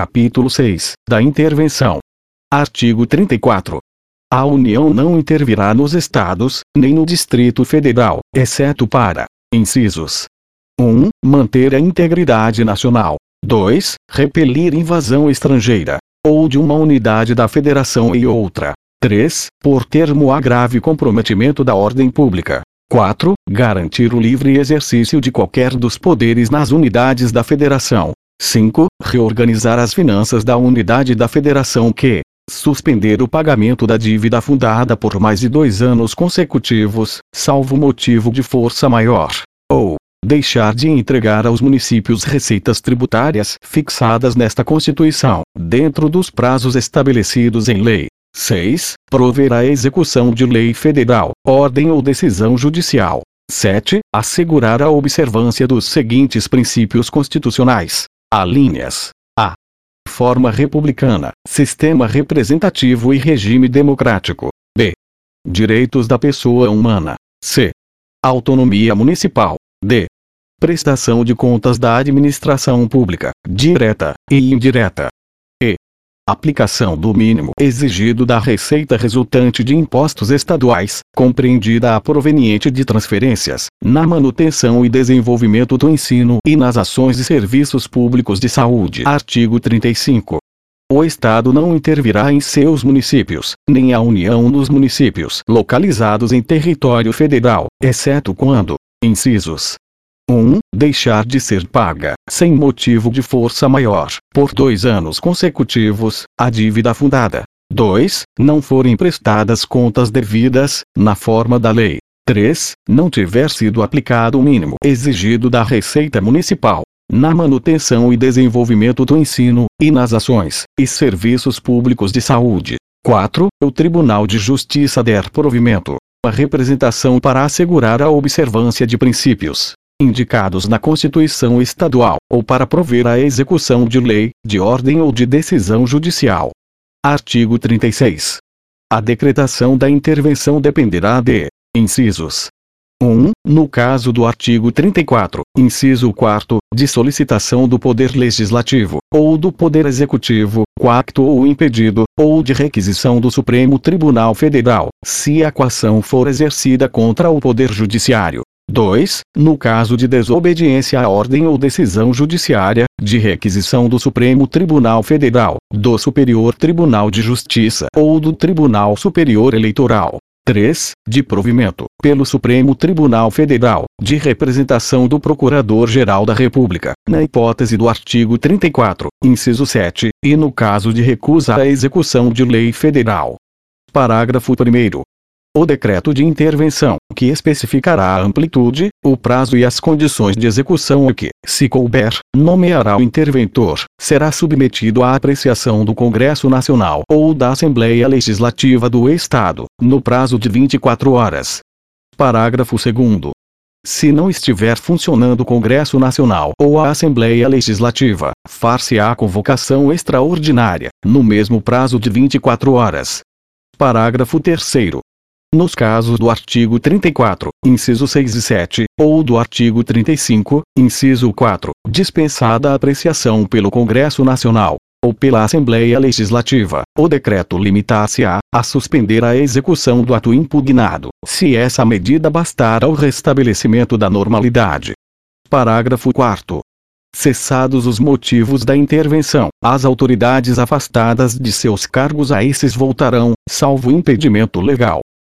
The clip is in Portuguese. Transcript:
Capítulo 6 da Intervenção. Artigo 34. A União não intervirá nos Estados, nem no Distrito Federal, exceto para: incisos 1. Manter a integridade nacional. 2. Repelir invasão estrangeira, ou de uma unidade da Federação e outra. 3. Por termo a grave comprometimento da ordem pública. 4. Garantir o livre exercício de qualquer dos poderes nas unidades da Federação. 5. Reorganizar as finanças da unidade da federação que suspender o pagamento da dívida fundada por mais de dois anos consecutivos, salvo motivo de força maior, ou deixar de entregar aos municípios receitas tributárias fixadas nesta Constituição, dentro dos prazos estabelecidos em lei. 6. Prover a execução de lei federal, ordem ou decisão judicial. 7. Assegurar a observância dos seguintes princípios constitucionais: Alíneas. A. Forma republicana, sistema representativo e regime democrático. B. Direitos da pessoa humana. C. Autonomia municipal. D. Prestação de contas da administração pública, direta e indireta aplicação do mínimo exigido da receita resultante de impostos estaduais, compreendida a proveniente de transferências, na manutenção e desenvolvimento do ensino e nas ações e serviços públicos de saúde. Artigo 35. O Estado não intervirá em seus municípios, nem a União nos municípios localizados em território federal, exceto quando, incisos 1. Deixar de ser paga, sem motivo de força maior, por dois anos consecutivos, a dívida fundada. 2. Não forem prestadas contas devidas, na forma da lei. 3. Não tiver sido aplicado o mínimo exigido da Receita Municipal, na manutenção e desenvolvimento do ensino, e nas ações e serviços públicos de saúde. 4. O Tribunal de Justiça der provimento a representação para assegurar a observância de princípios indicados na Constituição Estadual, ou para prover a execução de lei, de ordem ou de decisão judicial. Artigo 36. A decretação da intervenção dependerá de: incisos 1. No caso do artigo 34, inciso 4, de solicitação do Poder Legislativo, ou do Poder Executivo, coacto ou impedido, ou de requisição do Supremo Tribunal Federal, se a coação for exercida contra o Poder Judiciário. 2. No caso de desobediência à ordem ou decisão judiciária, de requisição do Supremo Tribunal Federal, do Superior Tribunal de Justiça ou do Tribunal Superior Eleitoral. 3. De provimento, pelo Supremo Tribunal Federal, de representação do Procurador-Geral da República, na hipótese do artigo 34, inciso 7, e no caso de recusa à execução de lei federal. Parágrafo 1. O decreto de intervenção, que especificará a amplitude, o prazo e as condições de execução e que, se couber, nomeará o interventor, será submetido à apreciação do Congresso Nacional ou da Assembleia Legislativa do Estado, no prazo de 24 horas. Parágrafo 2. Se não estiver funcionando o Congresso Nacional ou a Assembleia Legislativa, far-se-á convocação extraordinária, no mesmo prazo de 24 horas. Parágrafo 3 nos casos do artigo 34, inciso 6 e 7, ou do artigo 35, inciso 4, dispensada a apreciação pelo Congresso Nacional, ou pela Assembleia Legislativa, o decreto limitar-se-á a suspender a execução do ato impugnado, se essa medida bastar ao restabelecimento da normalidade. Parágrafo 4 Cessados os motivos da intervenção, as autoridades afastadas de seus cargos a esses voltarão, salvo impedimento legal,